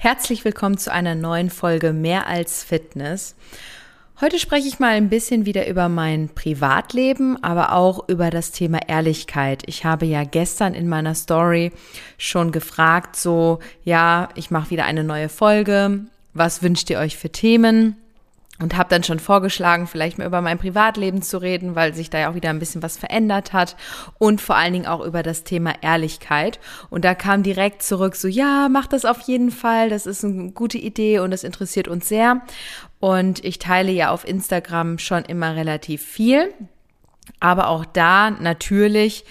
Herzlich willkommen zu einer neuen Folge Mehr als Fitness. Heute spreche ich mal ein bisschen wieder über mein Privatleben, aber auch über das Thema Ehrlichkeit. Ich habe ja gestern in meiner Story schon gefragt, so, ja, ich mache wieder eine neue Folge. Was wünscht ihr euch für Themen? Und habe dann schon vorgeschlagen, vielleicht mal über mein Privatleben zu reden, weil sich da ja auch wieder ein bisschen was verändert hat und vor allen Dingen auch über das Thema Ehrlichkeit. Und da kam direkt zurück so, ja, mach das auf jeden Fall, das ist eine gute Idee und das interessiert uns sehr. Und ich teile ja auf Instagram schon immer relativ viel, aber auch da natürlich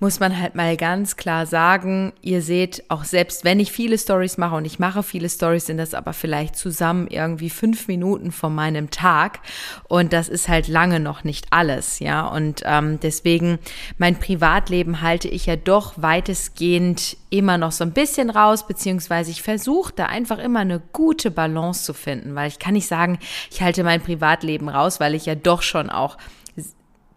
muss man halt mal ganz klar sagen, ihr seht, auch selbst wenn ich viele Stories mache und ich mache viele Stories, sind das aber vielleicht zusammen irgendwie fünf Minuten von meinem Tag. Und das ist halt lange noch nicht alles, ja. Und ähm, deswegen mein Privatleben halte ich ja doch weitestgehend immer noch so ein bisschen raus, beziehungsweise ich versuche da einfach immer eine gute Balance zu finden, weil ich kann nicht sagen, ich halte mein Privatleben raus, weil ich ja doch schon auch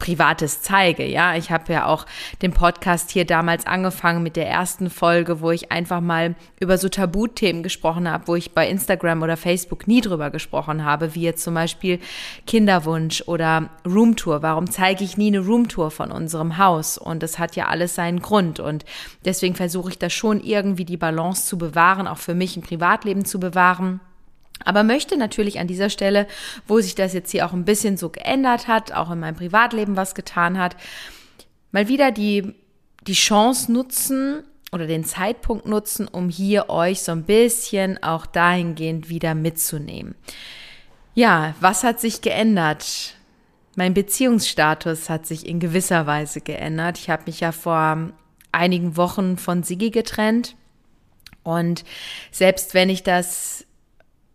Privates zeige. Ja, ich habe ja auch den Podcast hier damals angefangen mit der ersten Folge, wo ich einfach mal über so Tabuthemen gesprochen habe, wo ich bei Instagram oder Facebook nie drüber gesprochen habe, wie jetzt zum Beispiel Kinderwunsch oder Roomtour. Warum zeige ich nie eine Roomtour von unserem Haus? Und das hat ja alles seinen Grund. Und deswegen versuche ich da schon irgendwie die Balance zu bewahren, auch für mich ein Privatleben zu bewahren aber möchte natürlich an dieser Stelle, wo sich das jetzt hier auch ein bisschen so geändert hat, auch in meinem Privatleben was getan hat, mal wieder die, die Chance nutzen oder den Zeitpunkt nutzen, um hier euch so ein bisschen auch dahingehend wieder mitzunehmen. Ja, was hat sich geändert? Mein Beziehungsstatus hat sich in gewisser Weise geändert. Ich habe mich ja vor einigen Wochen von Sigi getrennt. Und selbst wenn ich das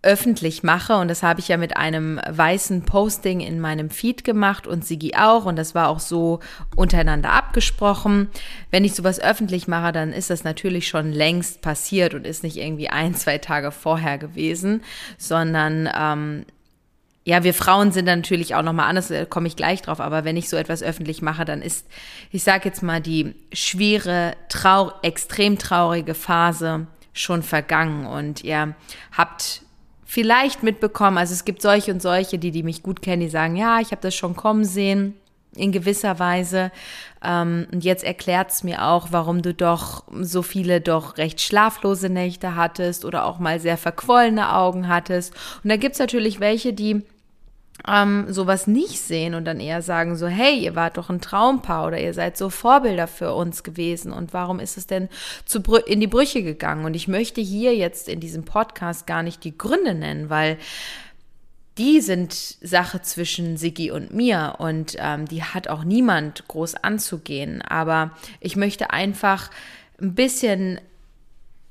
öffentlich mache. Und das habe ich ja mit einem weißen Posting in meinem Feed gemacht und Sigi auch. Und das war auch so untereinander abgesprochen. Wenn ich sowas öffentlich mache, dann ist das natürlich schon längst passiert und ist nicht irgendwie ein, zwei Tage vorher gewesen, sondern ähm, ja, wir Frauen sind natürlich auch nochmal anders, da komme ich gleich drauf, aber wenn ich so etwas öffentlich mache, dann ist, ich sage jetzt mal, die schwere, trau extrem traurige Phase schon vergangen. Und ihr habt vielleicht mitbekommen, also es gibt solche und solche, die, die mich gut kennen, die sagen, ja, ich habe das schon kommen sehen, in gewisser Weise. Ähm, und jetzt erklärt es mir auch, warum du doch so viele doch recht schlaflose Nächte hattest oder auch mal sehr verquollene Augen hattest. Und da gibt's natürlich welche, die ähm, sowas nicht sehen und dann eher sagen so, hey, ihr wart doch ein Traumpaar oder ihr seid so Vorbilder für uns gewesen und warum ist es denn zu in die Brüche gegangen? Und ich möchte hier jetzt in diesem Podcast gar nicht die Gründe nennen, weil die sind Sache zwischen Sigi und mir und ähm, die hat auch niemand groß anzugehen. Aber ich möchte einfach ein bisschen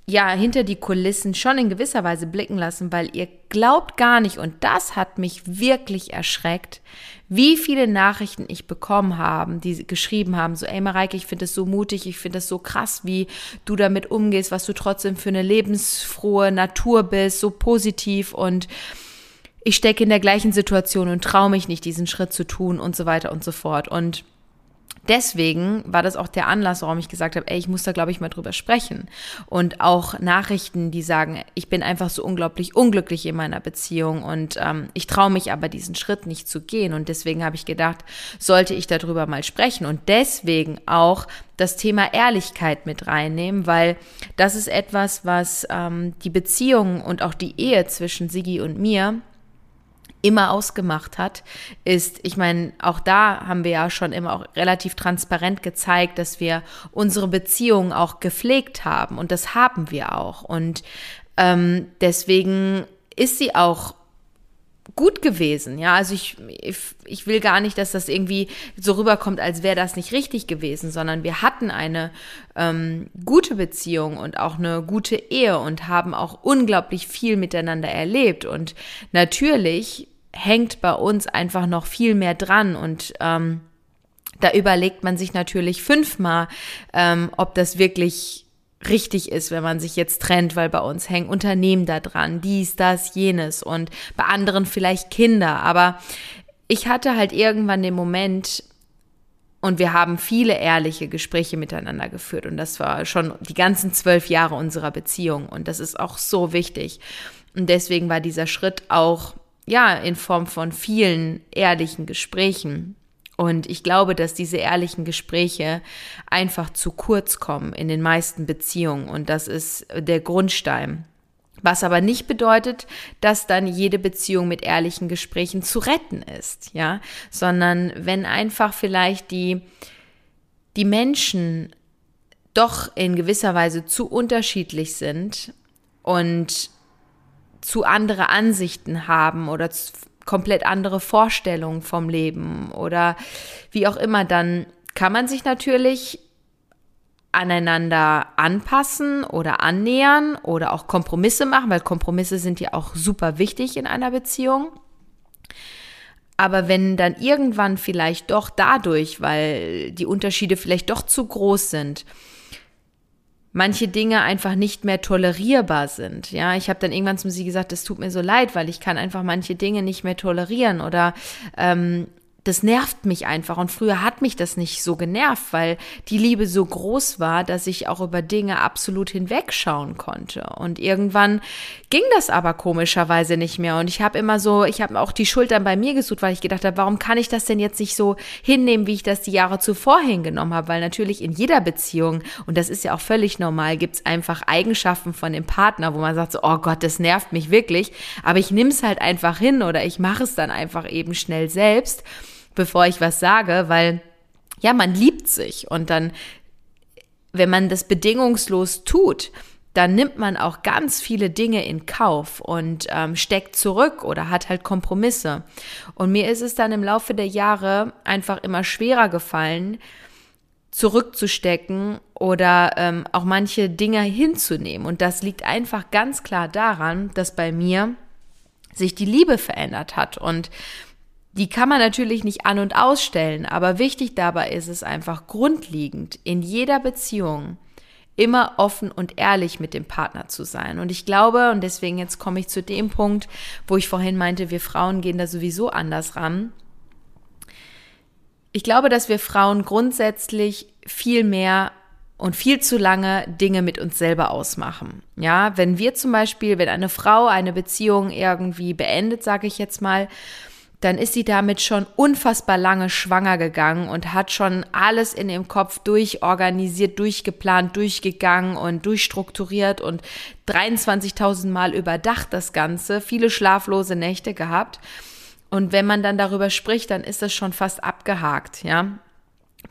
ja, hinter die Kulissen schon in gewisser Weise blicken lassen, weil ihr glaubt gar nicht, und das hat mich wirklich erschreckt, wie viele Nachrichten ich bekommen habe, die geschrieben haben, so, ey Mareike, ich finde es so mutig, ich finde es so krass, wie du damit umgehst, was du trotzdem für eine lebensfrohe Natur bist, so positiv und ich stecke in der gleichen Situation und traue mich nicht, diesen Schritt zu tun und so weiter und so fort. Und deswegen war das auch der Anlass, warum ich gesagt habe, ey, ich muss da, glaube ich, mal drüber sprechen. Und auch Nachrichten, die sagen, ich bin einfach so unglaublich unglücklich in meiner Beziehung und ähm, ich traue mich aber diesen Schritt nicht zu gehen. Und deswegen habe ich gedacht, sollte ich darüber mal sprechen und deswegen auch das Thema Ehrlichkeit mit reinnehmen, weil das ist etwas, was ähm, die Beziehung und auch die Ehe zwischen Sigi und mir immer ausgemacht hat, ist, ich meine, auch da haben wir ja schon immer auch relativ transparent gezeigt, dass wir unsere Beziehung auch gepflegt haben und das haben wir auch. Und ähm, deswegen ist sie auch gut gewesen. Ja, also ich, ich, ich will gar nicht, dass das irgendwie so rüberkommt, als wäre das nicht richtig gewesen, sondern wir hatten eine ähm, gute Beziehung und auch eine gute Ehe und haben auch unglaublich viel miteinander erlebt. Und natürlich hängt bei uns einfach noch viel mehr dran und ähm, da überlegt man sich natürlich fünfmal, ähm, ob das wirklich richtig ist, wenn man sich jetzt trennt, weil bei uns hängen Unternehmen da dran, dies, das, jenes und bei anderen vielleicht Kinder. Aber ich hatte halt irgendwann den Moment, Und wir haben viele ehrliche Gespräche miteinander geführt. Und das war schon die ganzen zwölf Jahre unserer Beziehung. Und das ist auch so wichtig. Und deswegen war dieser Schritt auch, ja, in Form von vielen ehrlichen Gesprächen. Und ich glaube, dass diese ehrlichen Gespräche einfach zu kurz kommen in den meisten Beziehungen. Und das ist der Grundstein. Was aber nicht bedeutet, dass dann jede Beziehung mit ehrlichen Gesprächen zu retten ist, ja, sondern wenn einfach vielleicht die, die Menschen doch in gewisser Weise zu unterschiedlich sind und zu andere Ansichten haben oder komplett andere Vorstellungen vom Leben oder wie auch immer, dann kann man sich natürlich aneinander anpassen oder annähern oder auch Kompromisse machen, weil Kompromisse sind ja auch super wichtig in einer Beziehung. Aber wenn dann irgendwann vielleicht doch dadurch, weil die Unterschiede vielleicht doch zu groß sind, manche Dinge einfach nicht mehr tolerierbar sind. Ja, ich habe dann irgendwann zu sie gesagt, es tut mir so leid, weil ich kann einfach manche Dinge nicht mehr tolerieren oder ähm, das nervt mich einfach. Und früher hat mich das nicht so genervt, weil die Liebe so groß war, dass ich auch über Dinge absolut hinwegschauen konnte. Und irgendwann ging das aber komischerweise nicht mehr. Und ich habe immer so, ich habe auch die Schultern bei mir gesucht, weil ich gedacht habe, warum kann ich das denn jetzt nicht so hinnehmen, wie ich das die Jahre zuvor hingenommen habe? Weil natürlich in jeder Beziehung, und das ist ja auch völlig normal, gibt es einfach Eigenschaften von dem Partner, wo man sagt so, oh Gott, das nervt mich wirklich. Aber ich nehme es halt einfach hin oder ich mache es dann einfach eben schnell selbst bevor ich was sage, weil ja, man liebt sich und dann, wenn man das bedingungslos tut, dann nimmt man auch ganz viele Dinge in Kauf und ähm, steckt zurück oder hat halt Kompromisse. Und mir ist es dann im Laufe der Jahre einfach immer schwerer gefallen, zurückzustecken oder ähm, auch manche Dinge hinzunehmen. Und das liegt einfach ganz klar daran, dass bei mir sich die Liebe verändert hat. Und die kann man natürlich nicht an und ausstellen, aber wichtig dabei ist es einfach grundlegend in jeder Beziehung immer offen und ehrlich mit dem Partner zu sein. Und ich glaube, und deswegen jetzt komme ich zu dem Punkt, wo ich vorhin meinte, wir Frauen gehen da sowieso anders ran. Ich glaube, dass wir Frauen grundsätzlich viel mehr und viel zu lange Dinge mit uns selber ausmachen. Ja, wenn wir zum Beispiel, wenn eine Frau eine Beziehung irgendwie beendet, sage ich jetzt mal, dann ist sie damit schon unfassbar lange schwanger gegangen und hat schon alles in ihrem Kopf durchorganisiert, durchgeplant, durchgegangen und durchstrukturiert und 23.000 Mal überdacht das Ganze, viele schlaflose Nächte gehabt. Und wenn man dann darüber spricht, dann ist das schon fast abgehakt, ja.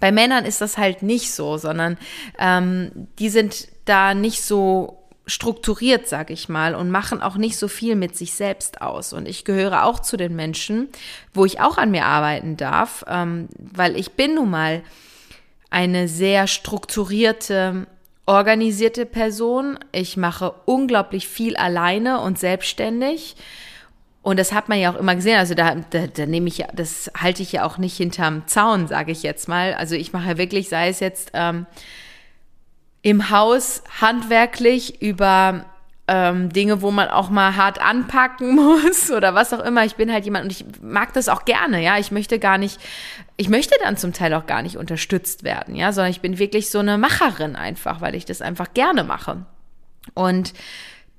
Bei Männern ist das halt nicht so, sondern ähm, die sind da nicht so strukturiert, sag ich mal, und machen auch nicht so viel mit sich selbst aus. Und ich gehöre auch zu den Menschen, wo ich auch an mir arbeiten darf, ähm, weil ich bin nun mal eine sehr strukturierte, organisierte Person. Ich mache unglaublich viel alleine und selbstständig. Und das hat man ja auch immer gesehen. Also da, da, da nehme ich ja, das halte ich ja auch nicht hinterm Zaun, sage ich jetzt mal. Also ich mache wirklich, sei es jetzt ähm, im Haus handwerklich über ähm, Dinge, wo man auch mal hart anpacken muss oder was auch immer. Ich bin halt jemand und ich mag das auch gerne, ja. Ich möchte gar nicht, ich möchte dann zum Teil auch gar nicht unterstützt werden, ja, sondern ich bin wirklich so eine Macherin einfach, weil ich das einfach gerne mache. Und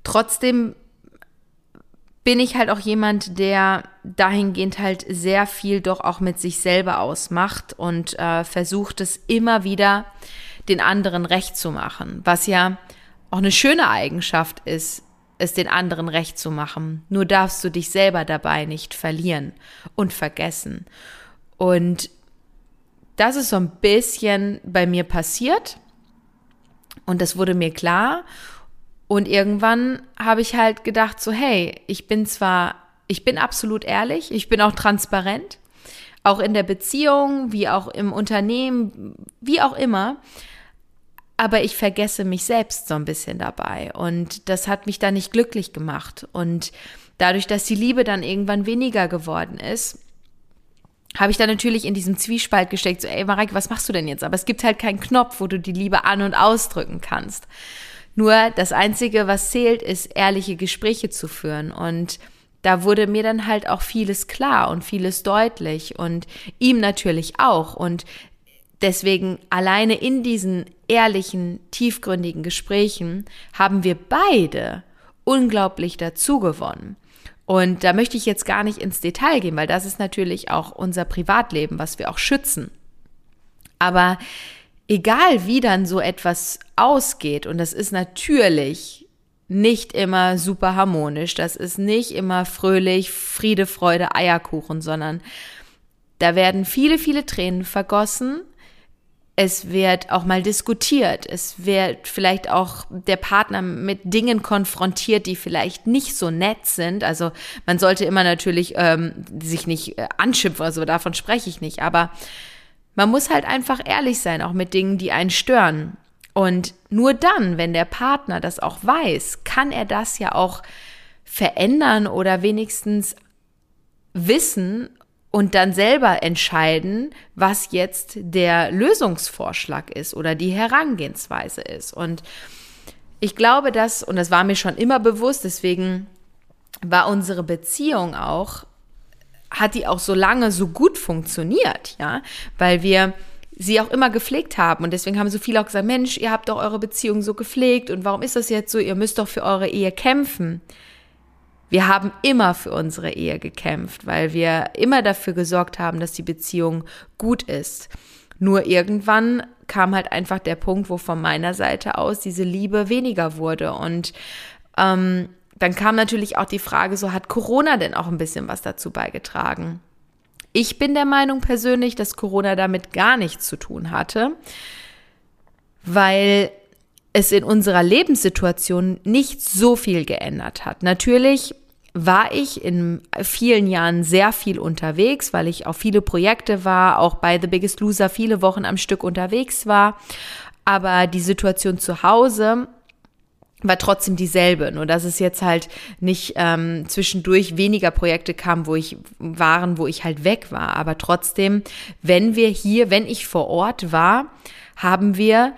trotzdem bin ich halt auch jemand, der dahingehend halt sehr viel doch auch mit sich selber ausmacht und äh, versucht es immer wieder den anderen recht zu machen, was ja auch eine schöne Eigenschaft ist, es den anderen recht zu machen. Nur darfst du dich selber dabei nicht verlieren und vergessen. Und das ist so ein bisschen bei mir passiert und das wurde mir klar. Und irgendwann habe ich halt gedacht, so, hey, ich bin zwar, ich bin absolut ehrlich, ich bin auch transparent, auch in der Beziehung, wie auch im Unternehmen, wie auch immer aber ich vergesse mich selbst so ein bisschen dabei. Und das hat mich dann nicht glücklich gemacht. Und dadurch, dass die Liebe dann irgendwann weniger geworden ist, habe ich dann natürlich in diesem Zwiespalt gesteckt, so, ey, Mareike, was machst du denn jetzt? Aber es gibt halt keinen Knopf, wo du die Liebe an- und ausdrücken kannst. Nur das Einzige, was zählt, ist, ehrliche Gespräche zu führen. Und da wurde mir dann halt auch vieles klar und vieles deutlich und ihm natürlich auch. Und deswegen alleine in diesen ehrlichen, tiefgründigen Gesprächen haben wir beide unglaublich dazu gewonnen. Und da möchte ich jetzt gar nicht ins Detail gehen, weil das ist natürlich auch unser Privatleben, was wir auch schützen. Aber egal wie dann so etwas ausgeht, und das ist natürlich nicht immer super harmonisch, das ist nicht immer fröhlich, Friede, Freude, Eierkuchen, sondern da werden viele, viele Tränen vergossen. Es wird auch mal diskutiert. Es wird vielleicht auch der Partner mit Dingen konfrontiert, die vielleicht nicht so nett sind. Also man sollte immer natürlich ähm, sich nicht äh, anschimpfen, also davon spreche ich nicht. Aber man muss halt einfach ehrlich sein, auch mit Dingen, die einen stören. Und nur dann, wenn der Partner das auch weiß, kann er das ja auch verändern oder wenigstens wissen und dann selber entscheiden, was jetzt der Lösungsvorschlag ist oder die Herangehensweise ist. Und ich glaube, dass, und das war mir schon immer bewusst, deswegen war unsere Beziehung auch hat die auch so lange so gut funktioniert, ja, weil wir sie auch immer gepflegt haben. Und deswegen haben so viele auch gesagt, Mensch, ihr habt doch eure Beziehung so gepflegt und warum ist das jetzt so? Ihr müsst doch für eure Ehe kämpfen. Wir haben immer für unsere Ehe gekämpft, weil wir immer dafür gesorgt haben, dass die Beziehung gut ist. Nur irgendwann kam halt einfach der Punkt, wo von meiner Seite aus diese Liebe weniger wurde. Und ähm, dann kam natürlich auch die Frage, so hat Corona denn auch ein bisschen was dazu beigetragen? Ich bin der Meinung persönlich, dass Corona damit gar nichts zu tun hatte, weil es in unserer Lebenssituation nicht so viel geändert hat. Natürlich war ich in vielen Jahren sehr viel unterwegs, weil ich auf viele Projekte war, auch bei The Biggest Loser viele Wochen am Stück unterwegs war. Aber die Situation zu Hause war trotzdem dieselbe, nur dass es jetzt halt nicht ähm, zwischendurch weniger Projekte kam, wo ich waren, wo ich halt weg war. Aber trotzdem, wenn wir hier, wenn ich vor Ort war, haben wir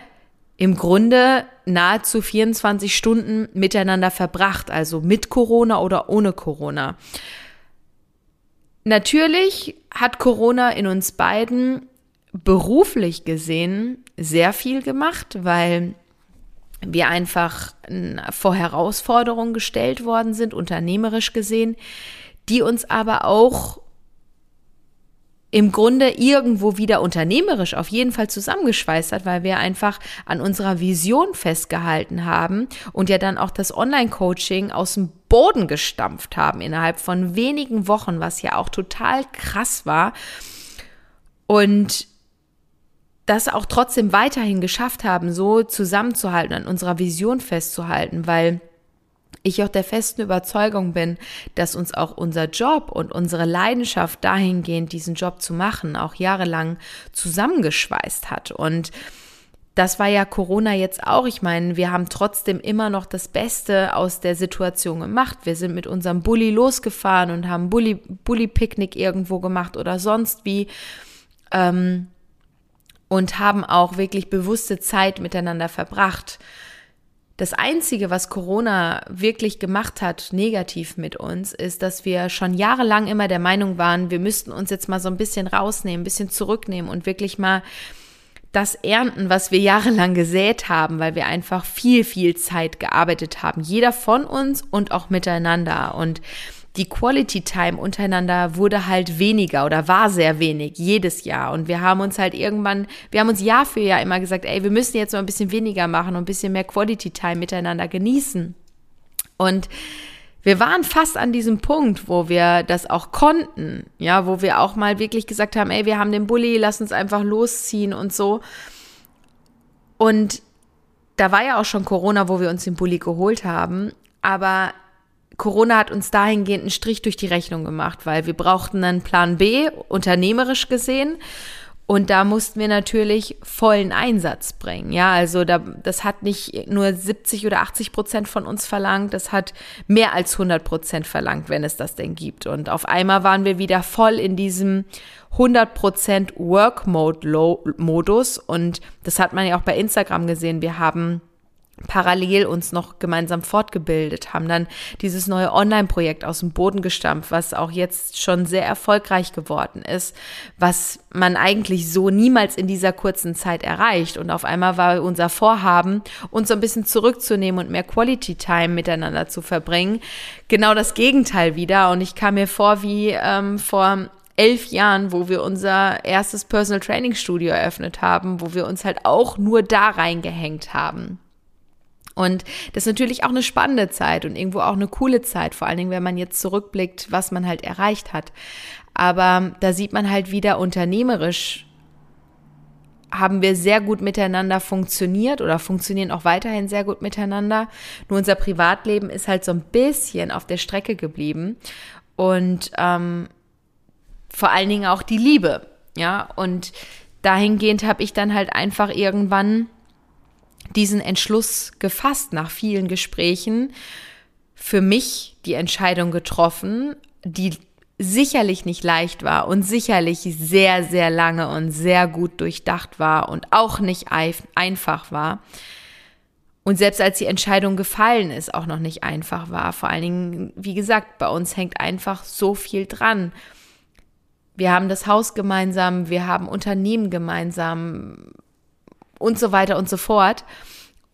im Grunde nahezu 24 Stunden miteinander verbracht, also mit Corona oder ohne Corona. Natürlich hat Corona in uns beiden beruflich gesehen sehr viel gemacht, weil wir einfach vor Herausforderungen gestellt worden sind, unternehmerisch gesehen, die uns aber auch im Grunde irgendwo wieder unternehmerisch auf jeden Fall zusammengeschweißt hat, weil wir einfach an unserer Vision festgehalten haben und ja dann auch das Online-Coaching aus dem Boden gestampft haben innerhalb von wenigen Wochen, was ja auch total krass war. Und das auch trotzdem weiterhin geschafft haben, so zusammenzuhalten, an unserer Vision festzuhalten, weil ich auch der festen Überzeugung bin, dass uns auch unser Job und unsere Leidenschaft dahingehend, diesen Job zu machen, auch jahrelang zusammengeschweißt hat. Und das war ja Corona jetzt auch. Ich meine, wir haben trotzdem immer noch das Beste aus der Situation gemacht. Wir sind mit unserem Bulli losgefahren und haben Bulli-Picknick irgendwo gemacht oder sonst wie. Ähm, und haben auch wirklich bewusste Zeit miteinander verbracht. Das Einzige, was Corona wirklich gemacht hat, negativ mit uns, ist, dass wir schon jahrelang immer der Meinung waren, wir müssten uns jetzt mal so ein bisschen rausnehmen, ein bisschen zurücknehmen und wirklich mal das ernten, was wir jahrelang gesät haben, weil wir einfach viel, viel Zeit gearbeitet haben. Jeder von uns und auch miteinander. Und die Quality Time untereinander wurde halt weniger oder war sehr wenig jedes Jahr. Und wir haben uns halt irgendwann, wir haben uns Jahr für Jahr immer gesagt, ey, wir müssen jetzt mal ein bisschen weniger machen und ein bisschen mehr Quality Time miteinander genießen. Und wir waren fast an diesem Punkt, wo wir das auch konnten, ja, wo wir auch mal wirklich gesagt haben, ey, wir haben den Bulli, lass uns einfach losziehen und so. Und da war ja auch schon Corona, wo wir uns den Bulli geholt haben, aber Corona hat uns dahingehend einen Strich durch die Rechnung gemacht, weil wir brauchten einen Plan B, unternehmerisch gesehen. Und da mussten wir natürlich vollen Einsatz bringen. Ja, also da, das hat nicht nur 70 oder 80 Prozent von uns verlangt, das hat mehr als 100 Prozent verlangt, wenn es das denn gibt. Und auf einmal waren wir wieder voll in diesem 100 Prozent Work-Mode-Modus. Und das hat man ja auch bei Instagram gesehen. Wir haben parallel uns noch gemeinsam fortgebildet, haben dann dieses neue Online-Projekt aus dem Boden gestampft, was auch jetzt schon sehr erfolgreich geworden ist, was man eigentlich so niemals in dieser kurzen Zeit erreicht. Und auf einmal war unser Vorhaben, uns so ein bisschen zurückzunehmen und mehr Quality Time miteinander zu verbringen, genau das Gegenteil wieder. Und ich kam mir vor wie ähm, vor elf Jahren, wo wir unser erstes Personal Training Studio eröffnet haben, wo wir uns halt auch nur da reingehängt haben. Und das ist natürlich auch eine spannende Zeit und irgendwo auch eine coole Zeit, vor allen Dingen, wenn man jetzt zurückblickt, was man halt erreicht hat. Aber da sieht man halt wieder unternehmerisch haben wir sehr gut miteinander funktioniert oder funktionieren auch weiterhin sehr gut miteinander. Nur unser Privatleben ist halt so ein bisschen auf der Strecke geblieben und ähm, vor allen Dingen auch die Liebe, ja. Und dahingehend habe ich dann halt einfach irgendwann diesen Entschluss gefasst nach vielen Gesprächen, für mich die Entscheidung getroffen, die sicherlich nicht leicht war und sicherlich sehr, sehr lange und sehr gut durchdacht war und auch nicht einfach war. Und selbst als die Entscheidung gefallen ist, auch noch nicht einfach war. Vor allen Dingen, wie gesagt, bei uns hängt einfach so viel dran. Wir haben das Haus gemeinsam, wir haben Unternehmen gemeinsam, und so weiter und so fort.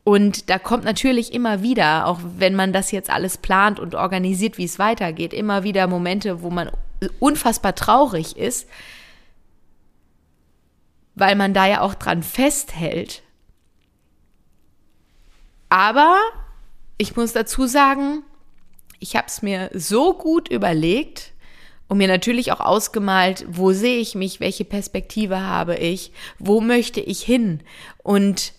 Und da kommt natürlich immer wieder, auch wenn man das jetzt alles plant und organisiert, wie es weitergeht, immer wieder Momente, wo man unfassbar traurig ist, weil man da ja auch dran festhält. Aber ich muss dazu sagen, ich habe es mir so gut überlegt, und mir natürlich auch ausgemalt, wo sehe ich mich, welche Perspektive habe ich, wo möchte ich hin. Und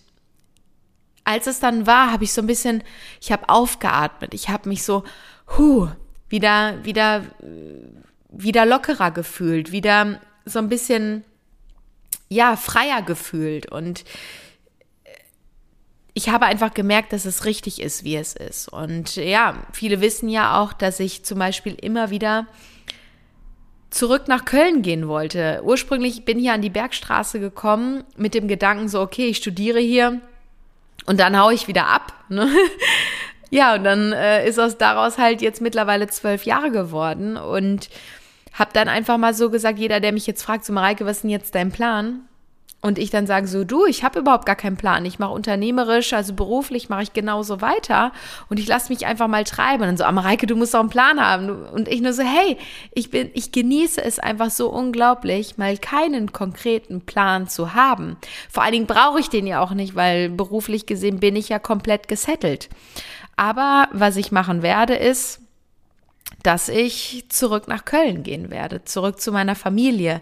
als es dann war, habe ich so ein bisschen, ich habe aufgeatmet, ich habe mich so, hu, wieder, wieder, wieder lockerer gefühlt, wieder so ein bisschen, ja, freier gefühlt und ich habe einfach gemerkt, dass es richtig ist, wie es ist. Und ja, viele wissen ja auch, dass ich zum Beispiel immer wieder zurück nach Köln gehen wollte. Ursprünglich bin ich hier an die Bergstraße gekommen mit dem Gedanken so, okay, ich studiere hier und dann haue ich wieder ab. Ne? Ja, und dann äh, ist aus daraus halt jetzt mittlerweile zwölf Jahre geworden und habe dann einfach mal so gesagt, jeder, der mich jetzt fragt, so Mareike, was ist denn jetzt dein Plan? Und ich dann sage so, du, ich habe überhaupt gar keinen Plan. Ich mache unternehmerisch, also beruflich mache ich genauso weiter und ich lasse mich einfach mal treiben. Und dann so, Amareike, du musst auch einen Plan haben. Und ich nur so, hey, ich bin, ich genieße es einfach so unglaublich, mal keinen konkreten Plan zu haben. Vor allen Dingen brauche ich den ja auch nicht, weil beruflich gesehen bin ich ja komplett gesettelt. Aber was ich machen werde, ist, dass ich zurück nach Köln gehen werde, zurück zu meiner Familie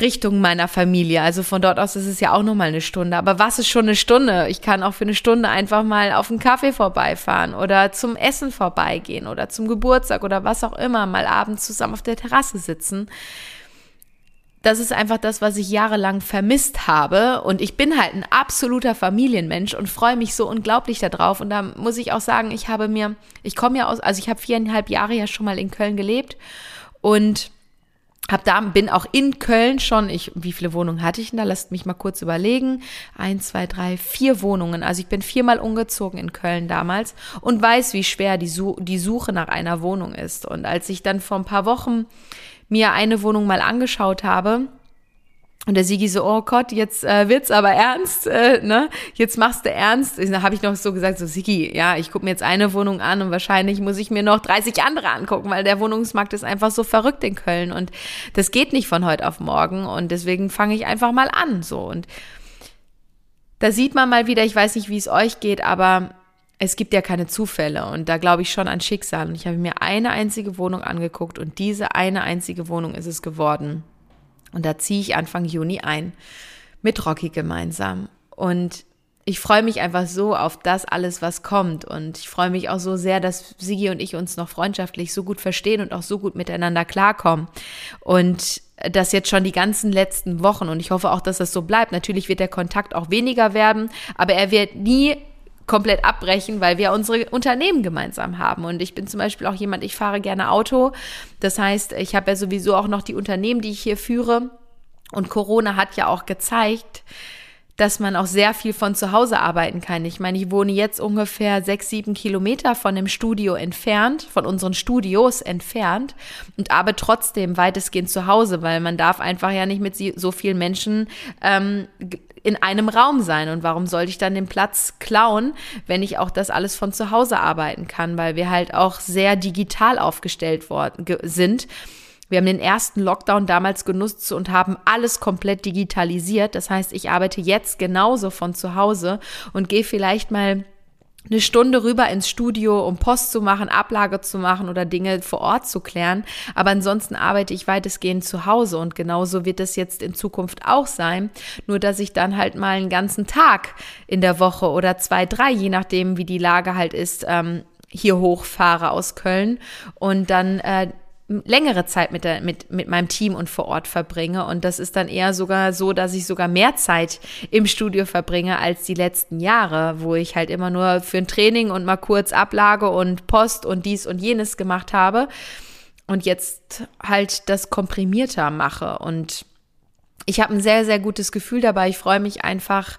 Richtung meiner Familie. Also von dort aus ist es ja auch nochmal eine Stunde. Aber was ist schon eine Stunde? Ich kann auch für eine Stunde einfach mal auf einen Kaffee vorbeifahren oder zum Essen vorbeigehen oder zum Geburtstag oder was auch immer, mal abends zusammen auf der Terrasse sitzen. Das ist einfach das, was ich jahrelang vermisst habe. Und ich bin halt ein absoluter Familienmensch und freue mich so unglaublich darauf. Und da muss ich auch sagen, ich habe mir, ich komme ja aus, also ich habe viereinhalb Jahre ja schon mal in Köln gelebt und hab da, bin auch in Köln schon, ich, wie viele Wohnungen hatte ich denn da? Lasst mich mal kurz überlegen. Eins, zwei, drei, vier Wohnungen. Also ich bin viermal umgezogen in Köln damals und weiß, wie schwer die, die Suche nach einer Wohnung ist. Und als ich dann vor ein paar Wochen mir eine Wohnung mal angeschaut habe, und der Sigi so, oh Gott, jetzt äh, wird's aber ernst, äh, ne? Jetzt machst du ernst. Da habe ich noch so gesagt, so Sigi, ja, ich gucke mir jetzt eine Wohnung an und wahrscheinlich muss ich mir noch 30 andere angucken, weil der Wohnungsmarkt ist einfach so verrückt in Köln und das geht nicht von heute auf morgen und deswegen fange ich einfach mal an, so und da sieht man mal wieder, ich weiß nicht, wie es euch geht, aber es gibt ja keine Zufälle und da glaube ich schon an Schicksal und ich habe mir eine einzige Wohnung angeguckt und diese eine einzige Wohnung ist es geworden. Und da ziehe ich Anfang Juni ein mit Rocky gemeinsam. Und ich freue mich einfach so auf das alles, was kommt. Und ich freue mich auch so sehr, dass Sigi und ich uns noch freundschaftlich so gut verstehen und auch so gut miteinander klarkommen. Und das jetzt schon die ganzen letzten Wochen. Und ich hoffe auch, dass das so bleibt. Natürlich wird der Kontakt auch weniger werden, aber er wird nie komplett abbrechen, weil wir unsere Unternehmen gemeinsam haben. Und ich bin zum Beispiel auch jemand, ich fahre gerne Auto. Das heißt, ich habe ja sowieso auch noch die Unternehmen, die ich hier führe. Und Corona hat ja auch gezeigt, dass man auch sehr viel von zu Hause arbeiten kann. Ich meine, ich wohne jetzt ungefähr sechs, sieben Kilometer von dem Studio entfernt, von unseren Studios entfernt und arbeite trotzdem weitestgehend zu Hause, weil man darf einfach ja nicht mit so vielen Menschen ähm, in einem Raum sein. Und warum sollte ich dann den Platz klauen, wenn ich auch das alles von zu Hause arbeiten kann, weil wir halt auch sehr digital aufgestellt worden sind. Wir haben den ersten Lockdown damals genutzt und haben alles komplett digitalisiert. Das heißt, ich arbeite jetzt genauso von zu Hause und gehe vielleicht mal eine Stunde rüber ins Studio, um Post zu machen, Ablage zu machen oder Dinge vor Ort zu klären. Aber ansonsten arbeite ich weitestgehend zu Hause und genauso wird es jetzt in Zukunft auch sein. Nur, dass ich dann halt mal einen ganzen Tag in der Woche oder zwei, drei, je nachdem, wie die Lage halt ist, ähm, hier hochfahre aus Köln und dann äh, längere Zeit mit, der, mit, mit meinem Team und vor Ort verbringe. Und das ist dann eher sogar so, dass ich sogar mehr Zeit im Studio verbringe als die letzten Jahre, wo ich halt immer nur für ein Training und mal kurz Ablage und Post und dies und jenes gemacht habe. Und jetzt halt das komprimierter mache. Und ich habe ein sehr, sehr gutes Gefühl dabei. Ich freue mich einfach,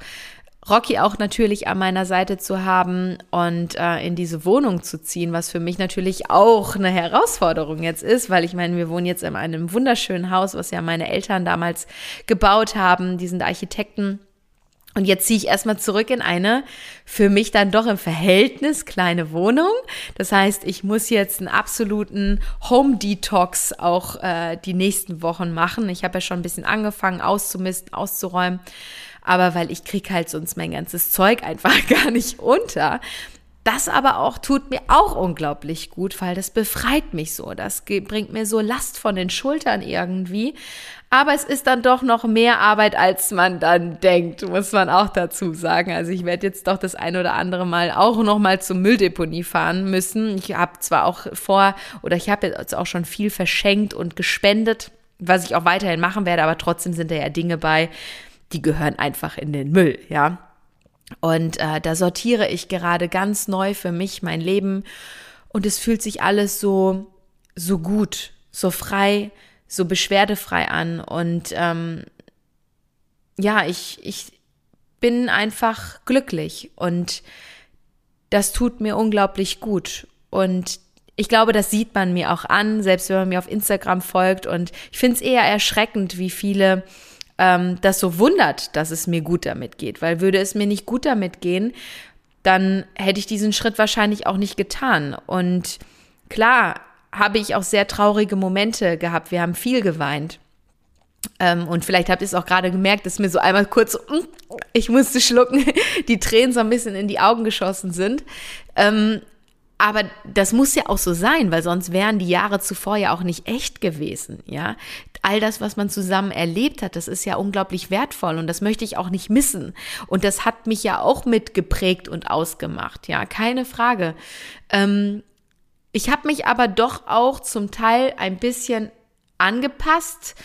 Rocky auch natürlich an meiner Seite zu haben und äh, in diese Wohnung zu ziehen, was für mich natürlich auch eine Herausforderung jetzt ist, weil ich meine, wir wohnen jetzt in einem wunderschönen Haus, was ja meine Eltern damals gebaut haben, die sind Architekten. Und jetzt ziehe ich erstmal zurück in eine für mich dann doch im Verhältnis kleine Wohnung. Das heißt, ich muss jetzt einen absoluten Home Detox auch äh, die nächsten Wochen machen. Ich habe ja schon ein bisschen angefangen auszumisten, auszuräumen aber weil ich krieg halt sonst mein ganzes Zeug einfach gar nicht unter. Das aber auch tut mir auch unglaublich gut, weil das befreit mich so. Das bringt mir so Last von den Schultern irgendwie. Aber es ist dann doch noch mehr Arbeit, als man dann denkt, muss man auch dazu sagen. Also ich werde jetzt doch das ein oder andere Mal auch noch mal zur Mülldeponie fahren müssen. Ich habe zwar auch vor oder ich habe jetzt auch schon viel verschenkt und gespendet, was ich auch weiterhin machen werde, aber trotzdem sind da ja Dinge bei, die gehören einfach in den Müll, ja. Und äh, da sortiere ich gerade ganz neu für mich mein Leben und es fühlt sich alles so, so gut, so frei, so beschwerdefrei an. Und ähm, ja, ich, ich bin einfach glücklich und das tut mir unglaublich gut. Und ich glaube, das sieht man mir auch an, selbst wenn man mir auf Instagram folgt. Und ich finde es eher erschreckend, wie viele ähm, das so wundert, dass es mir gut damit geht. Weil würde es mir nicht gut damit gehen, dann hätte ich diesen Schritt wahrscheinlich auch nicht getan. Und klar habe ich auch sehr traurige Momente gehabt. Wir haben viel geweint. Ähm, und vielleicht habt ihr es auch gerade gemerkt, dass mir so einmal kurz, mm, ich musste schlucken, die Tränen so ein bisschen in die Augen geschossen sind. Ähm, aber das muss ja auch so sein, weil sonst wären die Jahre zuvor ja auch nicht echt gewesen, ja. All das, was man zusammen erlebt hat, das ist ja unglaublich wertvoll und das möchte ich auch nicht missen. Und das hat mich ja auch mitgeprägt und ausgemacht, ja, keine Frage. Ähm, ich habe mich aber doch auch zum Teil ein bisschen angepasst,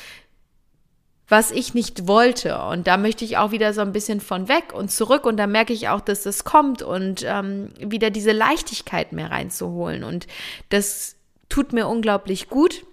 was ich nicht wollte. Und da möchte ich auch wieder so ein bisschen von weg und zurück. Und da merke ich auch, dass das kommt und ähm, wieder diese Leichtigkeit mehr reinzuholen. Und das tut mir unglaublich gut.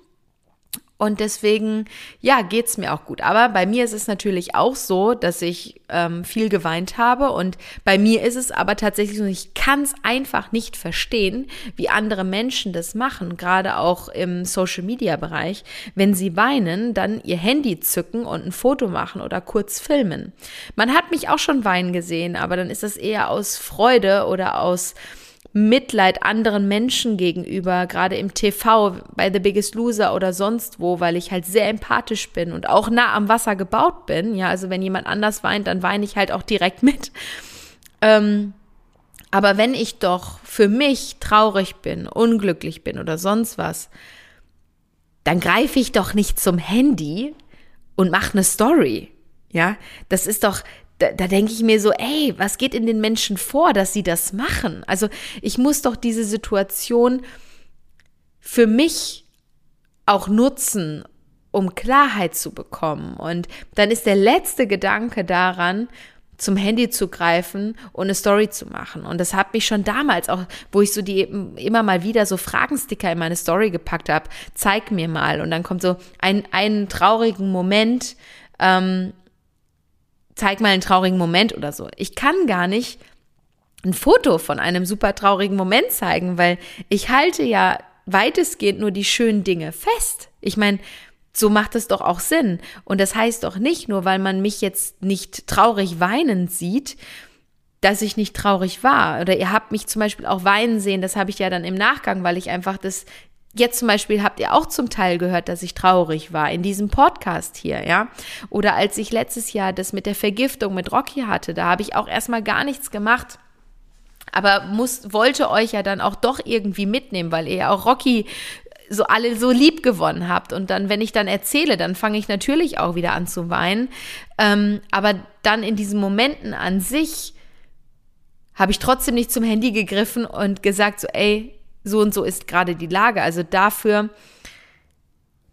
Und deswegen, ja, geht's mir auch gut. Aber bei mir ist es natürlich auch so, dass ich ähm, viel geweint habe. Und bei mir ist es aber tatsächlich so, ich kann es einfach nicht verstehen, wie andere Menschen das machen, gerade auch im Social-Media-Bereich. Wenn sie weinen, dann ihr Handy zücken und ein Foto machen oder kurz filmen. Man hat mich auch schon weinen gesehen, aber dann ist das eher aus Freude oder aus Mitleid anderen Menschen gegenüber, gerade im TV, bei The Biggest Loser oder sonst wo, weil ich halt sehr empathisch bin und auch nah am Wasser gebaut bin. Ja, also wenn jemand anders weint, dann weine ich halt auch direkt mit. Ähm, aber wenn ich doch für mich traurig bin, unglücklich bin oder sonst was, dann greife ich doch nicht zum Handy und mache eine Story. Ja, das ist doch, da, da denke ich mir so, ey, was geht in den Menschen vor, dass sie das machen? Also ich muss doch diese Situation für mich auch nutzen, um Klarheit zu bekommen. Und dann ist der letzte Gedanke daran, zum Handy zu greifen und eine Story zu machen. Und das hat mich schon damals auch, wo ich so die immer mal wieder so Fragensticker in meine Story gepackt habe, zeig mir mal. Und dann kommt so ein, ein traurigen Moment, ähm, zeig mal einen traurigen Moment oder so. Ich kann gar nicht ein Foto von einem super traurigen Moment zeigen, weil ich halte ja weitestgehend nur die schönen Dinge fest. Ich meine, so macht es doch auch Sinn. Und das heißt doch nicht nur, weil man mich jetzt nicht traurig weinend sieht, dass ich nicht traurig war. Oder ihr habt mich zum Beispiel auch weinen sehen, das habe ich ja dann im Nachgang, weil ich einfach das Jetzt zum Beispiel habt ihr auch zum Teil gehört, dass ich traurig war in diesem Podcast hier, ja. Oder als ich letztes Jahr das mit der Vergiftung mit Rocky hatte, da habe ich auch erstmal gar nichts gemacht. Aber muss, wollte euch ja dann auch doch irgendwie mitnehmen, weil ihr ja auch Rocky so alle so lieb gewonnen habt. Und dann, wenn ich dann erzähle, dann fange ich natürlich auch wieder an zu weinen. Ähm, aber dann in diesen Momenten an sich habe ich trotzdem nicht zum Handy gegriffen und gesagt, so, ey, so und so ist gerade die Lage. Also dafür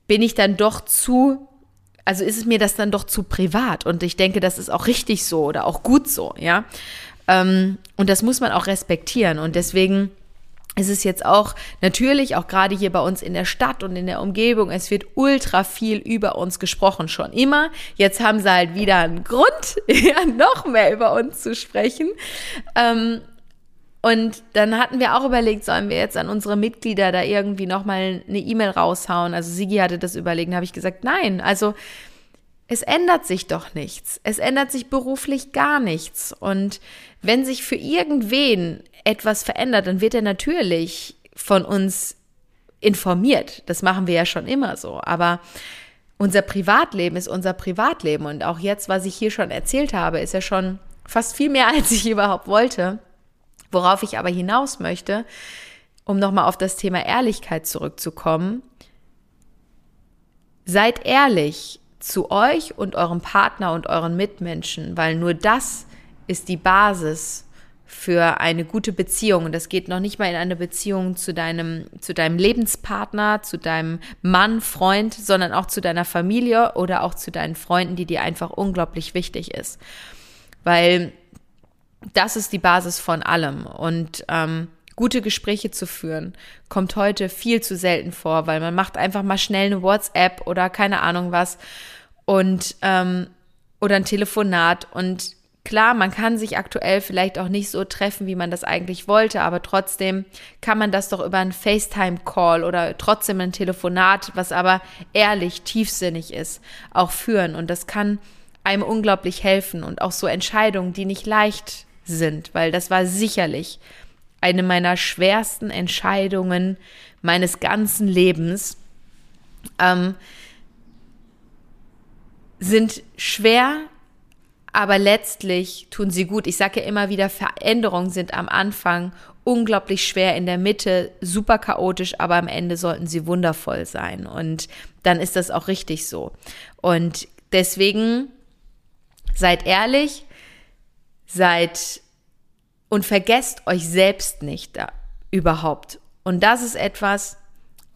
bin ich dann doch zu, also ist es mir das dann doch zu privat. Und ich denke, das ist auch richtig so oder auch gut so, ja. Ähm, und das muss man auch respektieren. Und deswegen es ist jetzt auch natürlich, auch gerade hier bei uns in der Stadt und in der Umgebung, es wird ultra viel über uns gesprochen, schon immer. Jetzt haben sie halt wieder einen Grund, ja, noch mehr über uns zu sprechen. Ähm, und dann hatten wir auch überlegt, sollen wir jetzt an unsere Mitglieder da irgendwie nochmal eine E-Mail raushauen? Also Sigi hatte das überlegt, da habe ich gesagt, nein, also es ändert sich doch nichts. Es ändert sich beruflich gar nichts. Und wenn sich für irgendwen etwas verändert, dann wird er natürlich von uns informiert. Das machen wir ja schon immer so. Aber unser Privatleben ist unser Privatleben. Und auch jetzt, was ich hier schon erzählt habe, ist ja schon fast viel mehr, als ich überhaupt wollte. Worauf ich aber hinaus möchte, um nochmal auf das Thema Ehrlichkeit zurückzukommen. Seid ehrlich zu euch und eurem Partner und euren Mitmenschen, weil nur das ist die Basis für eine gute Beziehung. Und das geht noch nicht mal in eine Beziehung zu deinem, zu deinem Lebenspartner, zu deinem Mann, Freund, sondern auch zu deiner Familie oder auch zu deinen Freunden, die dir einfach unglaublich wichtig ist. Weil das ist die Basis von allem. Und ähm, gute Gespräche zu führen, kommt heute viel zu selten vor, weil man macht einfach mal schnell eine WhatsApp oder keine Ahnung was und ähm, oder ein Telefonat und Klar, man kann sich aktuell vielleicht auch nicht so treffen, wie man das eigentlich wollte, aber trotzdem kann man das doch über einen FaceTime-Call oder trotzdem ein Telefonat, was aber ehrlich, tiefsinnig ist, auch führen. Und das kann einem unglaublich helfen und auch so Entscheidungen, die nicht leicht sind, weil das war sicherlich eine meiner schwersten Entscheidungen meines ganzen Lebens, ähm, sind schwer aber letztlich tun sie gut. Ich sage ja immer wieder, Veränderungen sind am Anfang unglaublich schwer, in der Mitte super chaotisch, aber am Ende sollten sie wundervoll sein. Und dann ist das auch richtig so. Und deswegen seid ehrlich, seid und vergesst euch selbst nicht da, überhaupt. Und das ist etwas,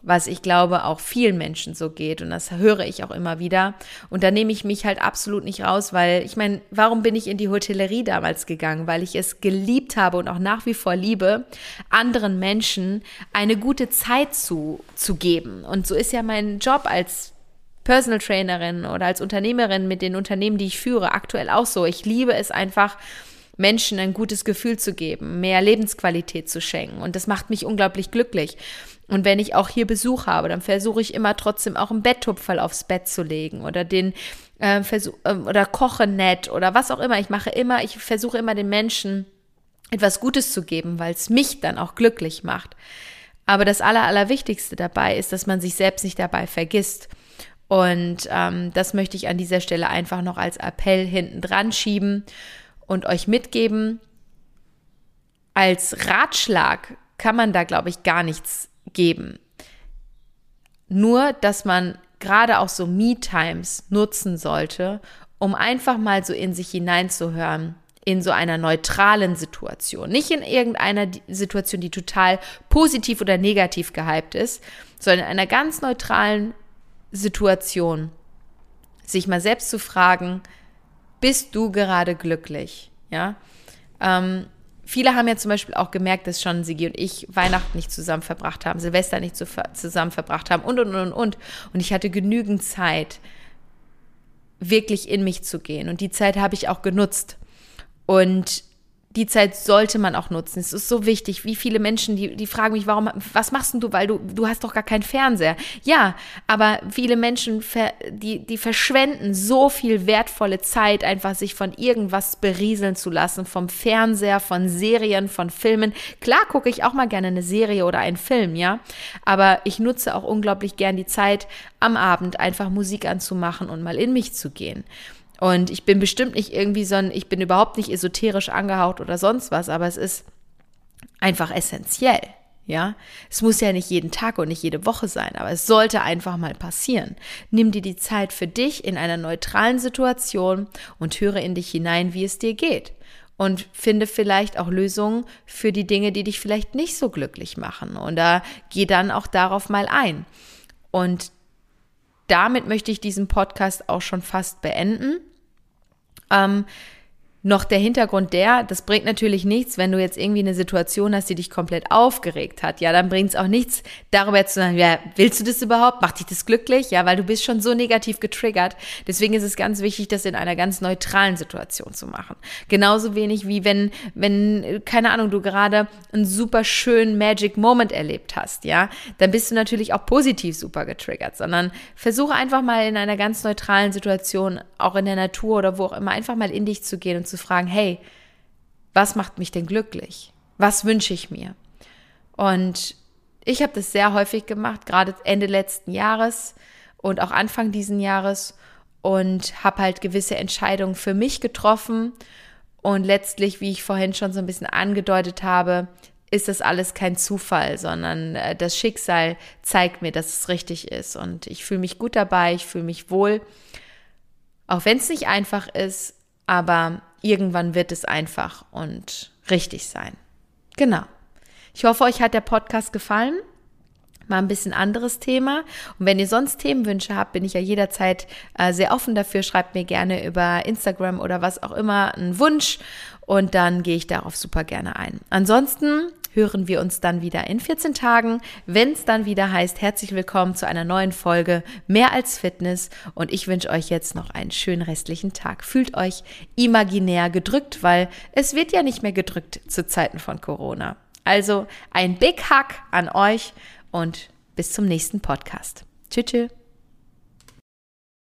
was ich glaube auch vielen Menschen so geht und das höre ich auch immer wieder und da nehme ich mich halt absolut nicht raus, weil ich meine, warum bin ich in die Hotellerie damals gegangen? Weil ich es geliebt habe und auch nach wie vor liebe, anderen Menschen eine gute Zeit zu, zu geben und so ist ja mein Job als Personal Trainerin oder als Unternehmerin mit den Unternehmen, die ich führe, aktuell auch so. Ich liebe es einfach, Menschen ein gutes Gefühl zu geben, mehr Lebensqualität zu schenken. Und das macht mich unglaublich glücklich. Und wenn ich auch hier Besuch habe, dann versuche ich immer trotzdem auch einen Betttupferl aufs Bett zu legen oder den äh, Versuch, äh, oder koche nett oder was auch immer. Ich mache immer, ich versuche immer den Menschen etwas Gutes zu geben, weil es mich dann auch glücklich macht. Aber das Aller, Allerwichtigste dabei ist, dass man sich selbst nicht dabei vergisst. Und ähm, das möchte ich an dieser Stelle einfach noch als Appell hinten dran schieben und euch mitgeben. Als Ratschlag kann man da, glaube ich, gar nichts geben. Nur, dass man gerade auch so Me-Times nutzen sollte, um einfach mal so in sich hineinzuhören, in so einer neutralen Situation. Nicht in irgendeiner Situation, die total positiv oder negativ gehypt ist, sondern in einer ganz neutralen Situation. Sich mal selbst zu fragen, bist du gerade glücklich? Ja. Ähm, Viele haben ja zum Beispiel auch gemerkt, dass schon Sigi und ich Weihnachten nicht zusammen verbracht haben, Silvester nicht zusammen verbracht haben und, und, und, und. Und ich hatte genügend Zeit, wirklich in mich zu gehen. Und die Zeit habe ich auch genutzt. Und die Zeit sollte man auch nutzen. Es ist so wichtig. Wie viele Menschen, die, die fragen mich, warum, was machst denn du, weil du, du hast doch gar keinen Fernseher. Ja, aber viele Menschen, die, die verschwenden so viel wertvolle Zeit, einfach sich von irgendwas berieseln zu lassen, vom Fernseher, von Serien, von Filmen. Klar gucke ich auch mal gerne eine Serie oder einen Film, ja, aber ich nutze auch unglaublich gern die Zeit am Abend, einfach Musik anzumachen und mal in mich zu gehen. Und ich bin bestimmt nicht irgendwie so ein, ich bin überhaupt nicht esoterisch angehaucht oder sonst was, aber es ist einfach essentiell. Ja, es muss ja nicht jeden Tag und nicht jede Woche sein, aber es sollte einfach mal passieren. Nimm dir die Zeit für dich in einer neutralen Situation und höre in dich hinein, wie es dir geht. Und finde vielleicht auch Lösungen für die Dinge, die dich vielleicht nicht so glücklich machen. Und da geh dann auch darauf mal ein. Und damit möchte ich diesen Podcast auch schon fast beenden. Ähm, noch der Hintergrund der, das bringt natürlich nichts, wenn du jetzt irgendwie eine Situation hast, die dich komplett aufgeregt hat. Ja, dann bringt es auch nichts, darüber zu sagen, ja, willst du das überhaupt? Macht dich das glücklich? Ja, weil du bist schon so negativ getriggert. Deswegen ist es ganz wichtig, das in einer ganz neutralen Situation zu machen. Genauso wenig wie wenn, wenn, keine Ahnung, du gerade einen super schönen Magic Moment erlebt hast, ja, dann bist du natürlich auch positiv super getriggert, sondern versuche einfach mal in einer ganz neutralen Situation, auch in der Natur oder wo auch immer, einfach mal in dich zu gehen und zu fragen, hey, was macht mich denn glücklich? Was wünsche ich mir? Und ich habe das sehr häufig gemacht, gerade Ende letzten Jahres und auch Anfang diesen Jahres und habe halt gewisse Entscheidungen für mich getroffen. Und letztlich, wie ich vorhin schon so ein bisschen angedeutet habe, ist das alles kein Zufall, sondern äh, das Schicksal zeigt mir, dass es richtig ist. Und ich fühle mich gut dabei, ich fühle mich wohl. Auch wenn es nicht einfach ist, aber irgendwann wird es einfach und richtig sein. Genau. Ich hoffe, euch hat der Podcast gefallen. Mal ein bisschen anderes Thema. Und wenn ihr sonst Themenwünsche habt, bin ich ja jederzeit äh, sehr offen dafür. Schreibt mir gerne über Instagram oder was auch immer einen Wunsch und dann gehe ich darauf super gerne ein. Ansonsten hören wir uns dann wieder in 14 Tagen, wenn es dann wieder heißt, herzlich willkommen zu einer neuen Folge Mehr als Fitness und ich wünsche euch jetzt noch einen schönen restlichen Tag. Fühlt euch imaginär gedrückt, weil es wird ja nicht mehr gedrückt zu Zeiten von Corona. Also ein Big Hug an euch und bis zum nächsten Podcast. Tschüss. tschüss.